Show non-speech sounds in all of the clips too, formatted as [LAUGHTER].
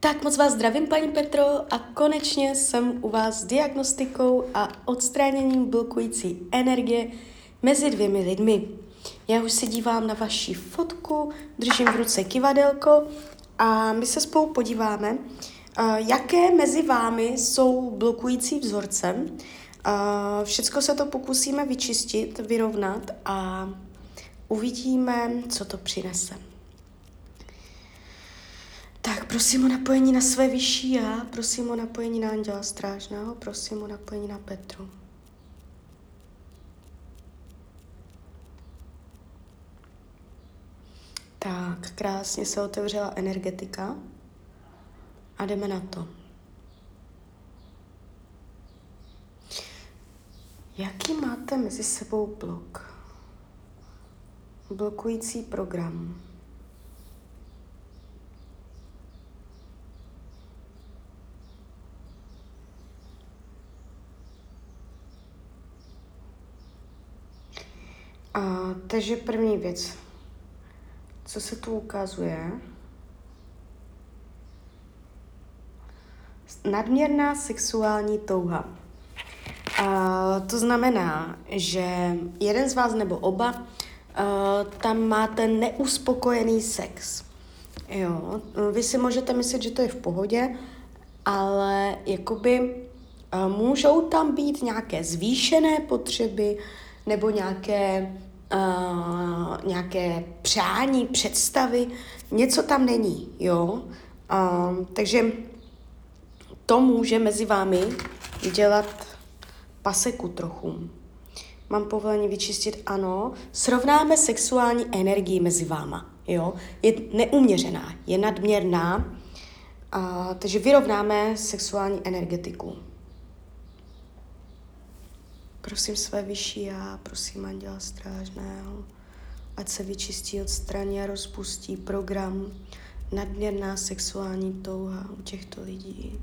Tak moc vás zdravím, paní Petro, a konečně jsem u vás s diagnostikou a odstráněním blokující energie mezi dvěmi lidmi. Já už se dívám na vaši fotku, držím v ruce kivadelko a my se spolu podíváme, jaké mezi vámi jsou blokující vzorce. Všecko se to pokusíme vyčistit, vyrovnat a uvidíme, co to přinese. Tak prosím o napojení na své vyšší já, prosím o napojení na Anděla Strážného, prosím o napojení na Petru. Tak, krásně se otevřela energetika a jdeme na to. Jaký máte mezi sebou blok? Blokující program. A, takže první věc, co se tu ukazuje, nadměrná sexuální touha. A, to znamená, že jeden z vás nebo oba a, tam máte neuspokojený sex. Jo, vy si můžete myslet, že to je v pohodě, ale jakoby můžou tam být nějaké zvýšené potřeby nebo nějaké uh, nějaké přání, představy, něco tam není, jo. Uh, takže to může mezi vámi dělat paseku trochu. Mám povolení vyčistit, ano. Srovnáme sexuální energii mezi váma, jo. Je neuměřená, je nadměrná, a, takže vyrovnáme sexuální energetiku. Prosím své vyšší já, prosím Anděla Strážného, ať se vyčistí, odstraní a rozpustí program nadměrná sexuální touha u těchto lidí.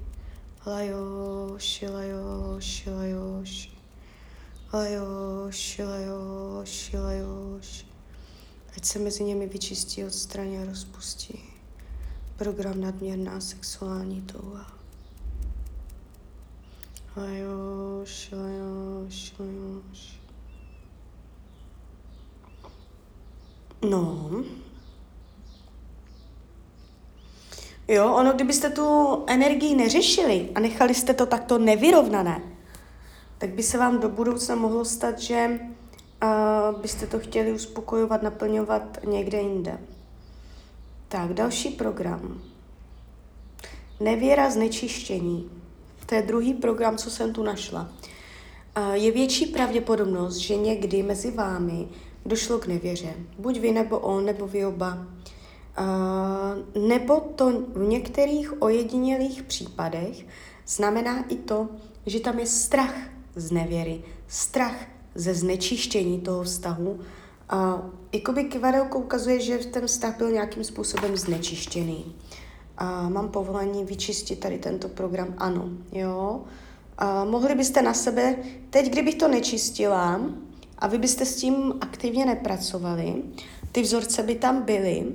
Lajoš, lajoš, lajoš, lajoš, lajoš, lajoš. Ať se mezi nimi vyčistí, odstraní a rozpustí program nadměrná sexuální touha. Lajoš, No. Jo, ono, kdybyste tu energii neřešili a nechali jste to takto nevyrovnané, tak by se vám do budoucna mohlo stát, že uh, byste to chtěli uspokojovat, naplňovat někde jinde. Tak, další program. Nevěra znečištění. To je druhý program, co jsem tu našla. Je větší pravděpodobnost, že někdy mezi vámi došlo k nevěře. Buď vy, nebo on, nebo vy oba. Nebo to v některých ojedinělých případech znamená i to, že tam je strach z nevěry, strach ze znečištění toho vztahu. A jakoby kivadelko ukazuje, že ten vztah byl nějakým způsobem znečištěný a mám povolení vyčistit tady tento program, ano, jo. A mohli byste na sebe, teď kdybych to nečistila a vy byste s tím aktivně nepracovali, ty vzorce by tam byly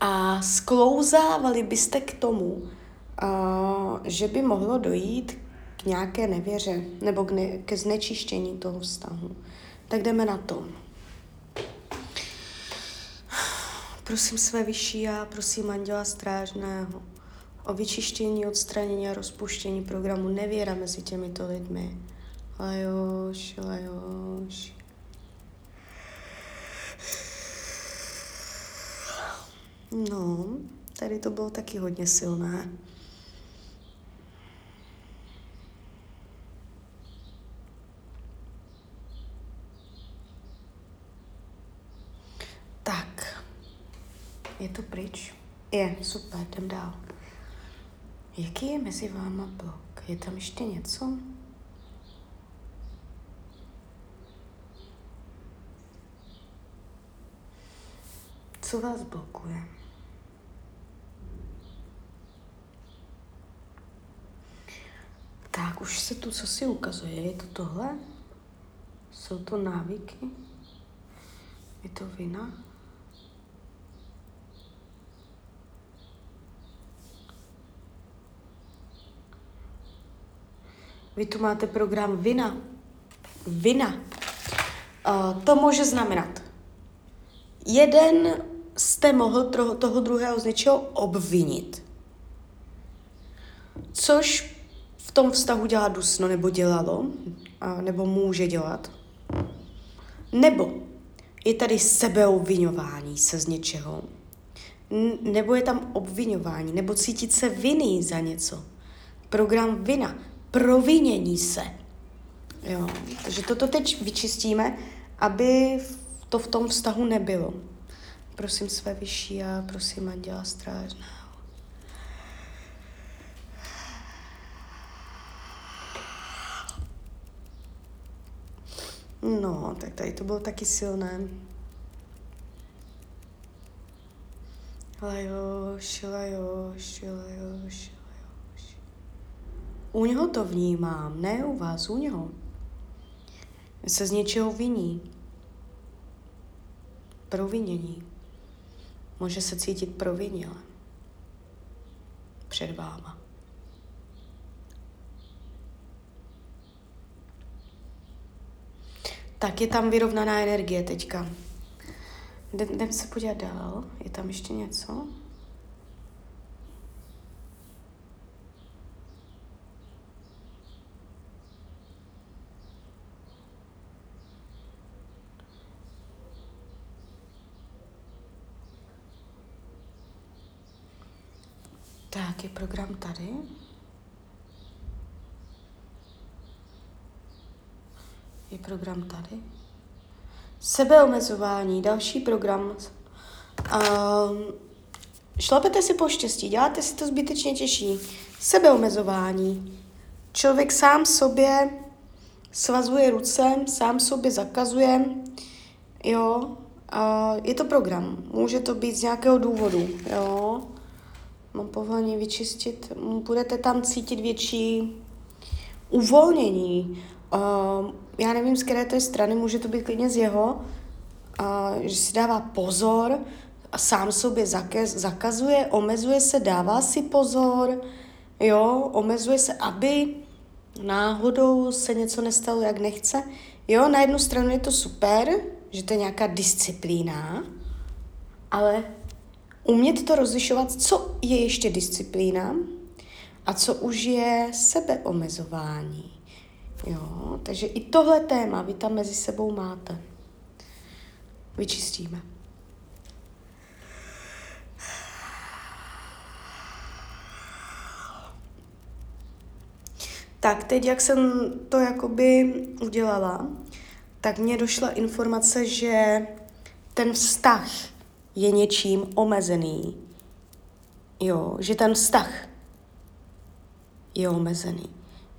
a sklouzávali byste k tomu, a, že by mohlo dojít k nějaké nevěře nebo k ne, ke znečištění toho vztahu. Tak jdeme na to. Prosím své vyšší já, prosím Anděla Strážného o vyčištění, odstranění a rozpuštění programu nevěra mezi těmito lidmi. Lajoš, lajoš. No, tady to bylo taky hodně silné. Je to pryč? Je, super, jdem dál. Jaký je mezi váma blok? Je tam ještě něco? Co vás blokuje? Tak, už se tu co si ukazuje. Je to tohle? Jsou to návyky? Je to vina? Vy tu máte program vina. Vina. Uh, to může znamenat, jeden jste mohl toho, toho druhého z něčeho obvinit. Což v tom vztahu dělá dusno, nebo dělalo, a, nebo může dělat. Nebo je tady sebeobvinování se z něčeho. N- nebo je tam obvinování, nebo cítit se vinný za něco. Program vina, provinění se. Jo, takže toto teď vyčistíme, aby to v tom vztahu nebylo. Prosím své vyšší a prosím Anděla Strážného. No, tak tady to bylo taky silné. Lajoš, lajoš, lajoš. U něho to vnímám, ne u vás, u něho. Se z něčeho viní. Provinění. Může se cítit provinile. Před váma. Tak je tam vyrovnaná energie teďka. Jdem se podívat dál. Je tam ještě něco? Tak, je program tady. Je program tady. Sebeomezování, další program. Um, šlapete si po štěstí, děláte si to zbytečně těžší. Sebeomezování. Člověk sám sobě svazuje ruce, sám sobě zakazuje, jo, uh, je to program, může to být z nějakého důvodu, jo. Mám povolení vyčistit, budete tam cítit větší uvolnění, uh, já nevím, z které to je strany, může to být klidně z jeho, uh, že si dává pozor a sám sobě zakaz, zakazuje, omezuje se, dává si pozor, jo, omezuje se, aby náhodou se něco nestalo, jak nechce. Jo, na jednu stranu je to super, že to je nějaká disciplína, ale umět to rozlišovat, co je ještě disciplína a co už je sebeomezování. Jo, takže i tohle téma vy tam mezi sebou máte. Vyčistíme. Tak teď, jak jsem to jakoby udělala, tak mně došla informace, že ten vztah je něčím omezený. Jo, že ten vztah je omezený.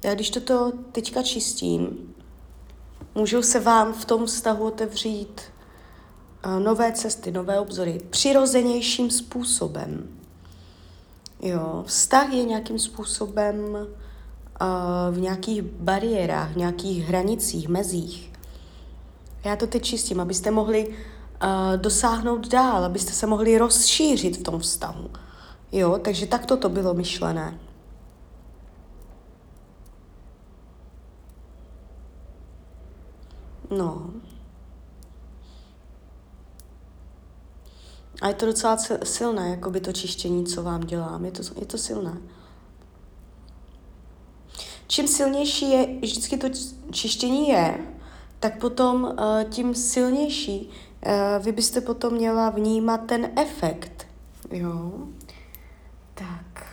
Já když toto teďka čistím, můžou se vám v tom vztahu otevřít uh, nové cesty, nové obzory, přirozenějším způsobem. Jo, vztah je nějakým způsobem uh, v nějakých bariérách, v nějakých hranicích, mezích. Já to teď čistím, abyste mohli dosáhnout dál, abyste se mohli rozšířit v tom vztahu. Jo, takže takto to bylo myšlené. No. A je to docela silné, jako by to čištění, co vám dělám. Je to, je to silné. Čím silnější je vždycky to čištění je, tak potom uh, tím silnější vy byste potom měla vnímat ten efekt. Jo. Tak.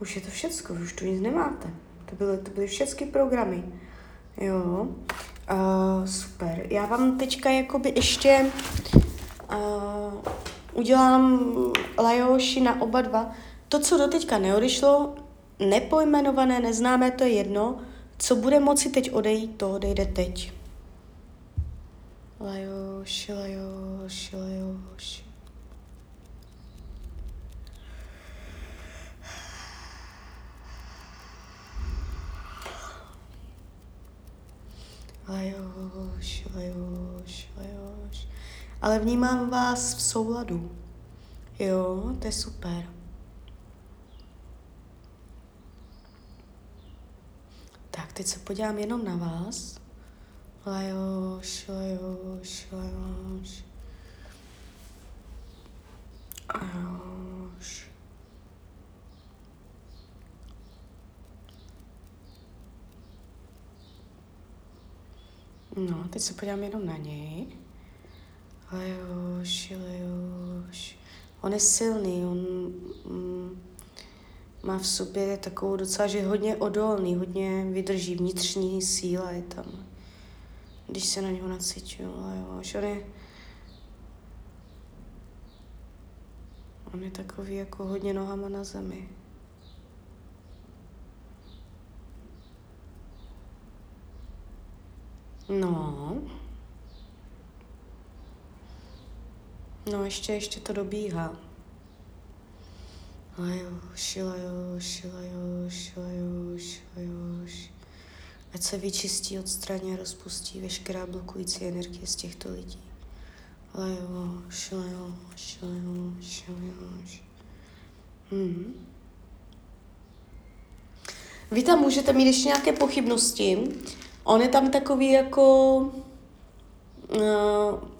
Už je to všecko, už tu nic nemáte. To byly, to byly všechny programy. Jo, uh, super. Já vám teďka jakoby ještě uh, udělám lajoši na oba dva. To, co doteďka neodešlo, nepojmenované, neznámé, to je jedno. Co bude moci teď odejít, to odejde teď. Lajoši, lajoši, lajoši. Lajoš, lajoš, lajoš. Ale vnímám vás v souladu. Jo, to je super. Tak, teď se podívám jenom na vás. Lajoš, lajoš. Lajoš. No, teď se podívám jenom na něj. Lajoš, lajoš. On je silný, on mm, má v sobě takovou docela, že je hodně odolný, hodně vydrží, vnitřní síla je tam. Když se na něho nacituju, lajoš. On je, on je takový jako hodně nohama na zemi. No. No, ještě, ještě to dobíhá. Lajoš, lajoš, lajoš, lajoš, lajoš. Ať se vyčistí, odstraní a rozpustí veškerá blokující energie z těchto lidí. Lajoš, lajoš, lajoš, lajoš. Hmm. Vy tam můžete mít ještě nějaké pochybnosti, On je tam takový jako uh,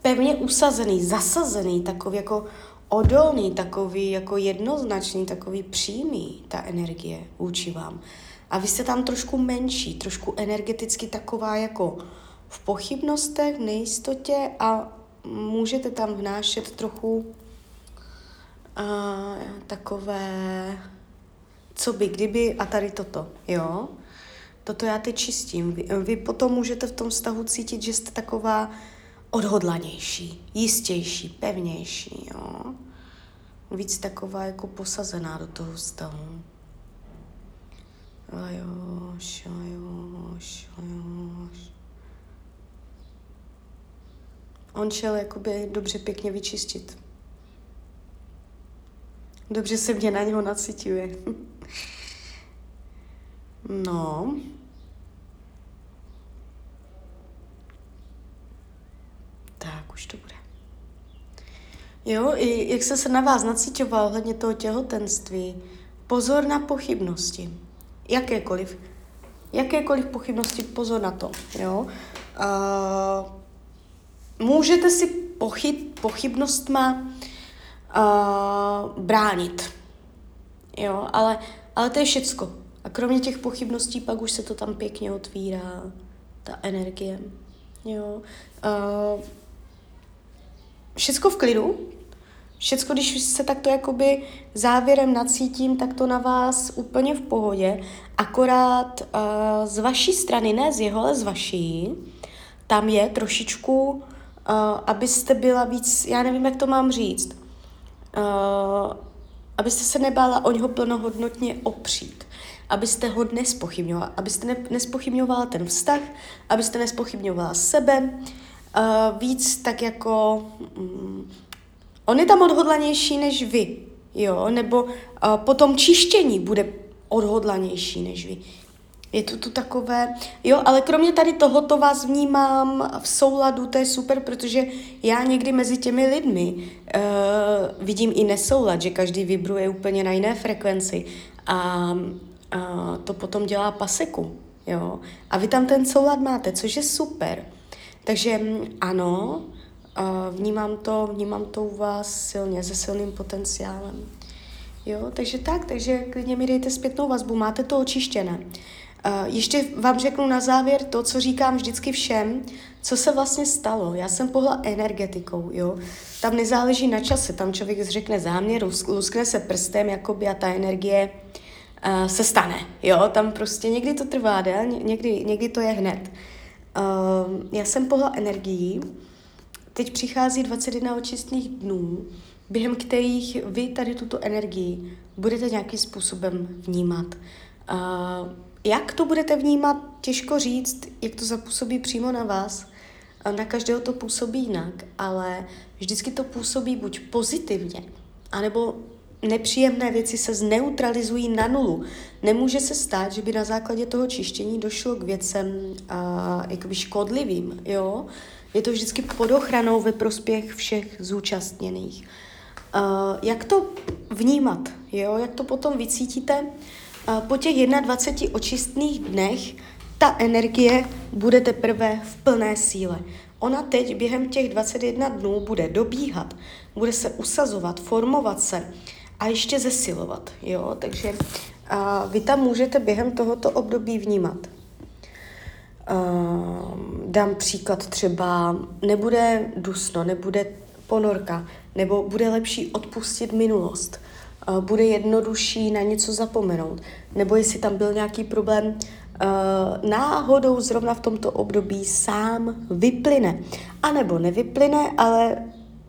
pevně usazený, zasazený, takový jako odolný, takový jako jednoznačný, takový přímý, ta energie vůči vám. A vy jste tam trošku menší, trošku energeticky taková jako v pochybnostech, v nejistotě a můžete tam vnášet trochu uh, takové, co by, kdyby a tady toto, jo? Toto já teď čistím. Vy, vy potom můžete v tom vztahu cítit, že jste taková odhodlanější, jistější, pevnější, jo. Víc taková jako posazená do toho vztahu. Lajoš, lajoš, lajoš. On šel jakoby dobře pěkně vyčistit. Dobře se mě na něho nacituje. [LAUGHS] no. Tak, už to bude. Jo, i jak jsem se na vás nacíťoval hledně toho těhotenství, pozor na pochybnosti. Jakékoliv. Jakékoliv pochybnosti, pozor na to. Jo. Uh, můžete si pochyb, pochybnostma uh, bránit. Jo, ale, ale to je všecko. A kromě těch pochybností pak už se to tam pěkně otvírá, ta energie. Jo. Uh, všecko v klidu, všecko, když se takto jakoby závěrem nacítím, tak to na vás úplně v pohodě, akorát uh, z vaší strany, ne z jeho, ale z vaší, tam je trošičku, uh, abyste byla víc, já nevím, jak to mám říct, uh, abyste se nebála o něho plnohodnotně opřít. Abyste ho nespochybňovala, abyste ne, nespochybňovala ten vztah, abyste nespochybňovala sebe, uh, víc tak jako... Um, on je tam odhodlanější než vy, jo, nebo uh, po tom čištění bude odhodlanější než vy. Je to tu takové, jo, ale kromě tady tohoto vás vnímám v souladu, to je super, protože já někdy mezi těmi lidmi uh, vidím i nesoulad, že každý vibruje úplně na jiné frekvenci a, a to potom dělá paseku, jo. A vy tam ten soulad máte, což je super. Takže mm, ano, vnímám to, vnímám to u vás silně, se silným potenciálem. Jo, takže tak, takže klidně mi dejte zpětnou vazbu, máte to očištěné. ještě vám řeknu na závěr to, co říkám vždycky všem, co se vlastně stalo. Já jsem pohla energetikou, jo. Tam nezáleží na čase, tam člověk řekne záměr, luskne se prstem, jakoby a ta energie uh, se stane, jo. Tam prostě někdy to trvá del, někdy, někdy to je hned. Uh, já jsem pohla energií, teď přichází 21 očistných dnů, během kterých vy tady tuto energii budete nějakým způsobem vnímat. Uh, jak to budete vnímat, těžko říct, jak to zapůsobí přímo na vás. Na každého to působí jinak, ale vždycky to působí buď pozitivně, anebo nepříjemné věci se zneutralizují na nulu. Nemůže se stát, že by na základě toho čištění došlo k věcem uh, jakoby škodlivým, jo. Je to vždycky pod ochranou ve prospěch všech zúčastněných. Uh, jak to vnímat, jo? Jak to potom vycítíte? Uh, po těch 21 očistných dnech ta energie bude teprve v plné síle. Ona teď během těch 21 dnů bude dobíhat, bude se usazovat, formovat se a ještě zesilovat. Jo? Takže a vy tam můžete během tohoto období vnímat. Uh, dám příklad třeba, nebude dusno, nebude ponorka, nebo bude lepší odpustit minulost, uh, bude jednodušší na něco zapomenout, nebo jestli tam byl nějaký problém, uh, náhodou zrovna v tomto období sám vyplyne. A nebo nevyplyne, ale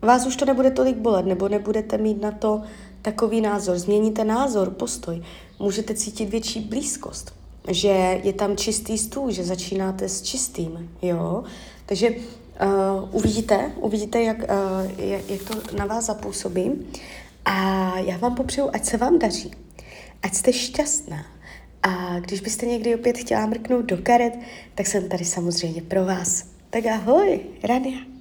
vás už to nebude tolik bolet, nebo nebudete mít na to takový názor. Změníte názor, postoj. Můžete cítit větší blízkost, že je tam čistý stůl, že začínáte s čistým, jo. Takže uh, uvidíte, uvidíte, jak, uh, jak, jak to na vás zapůsobí. A já vám popřeju, ať se vám daří, ať jste šťastná. A když byste někdy opět chtěla mrknout do karet, tak jsem tady samozřejmě pro vás. Tak ahoj, Rania.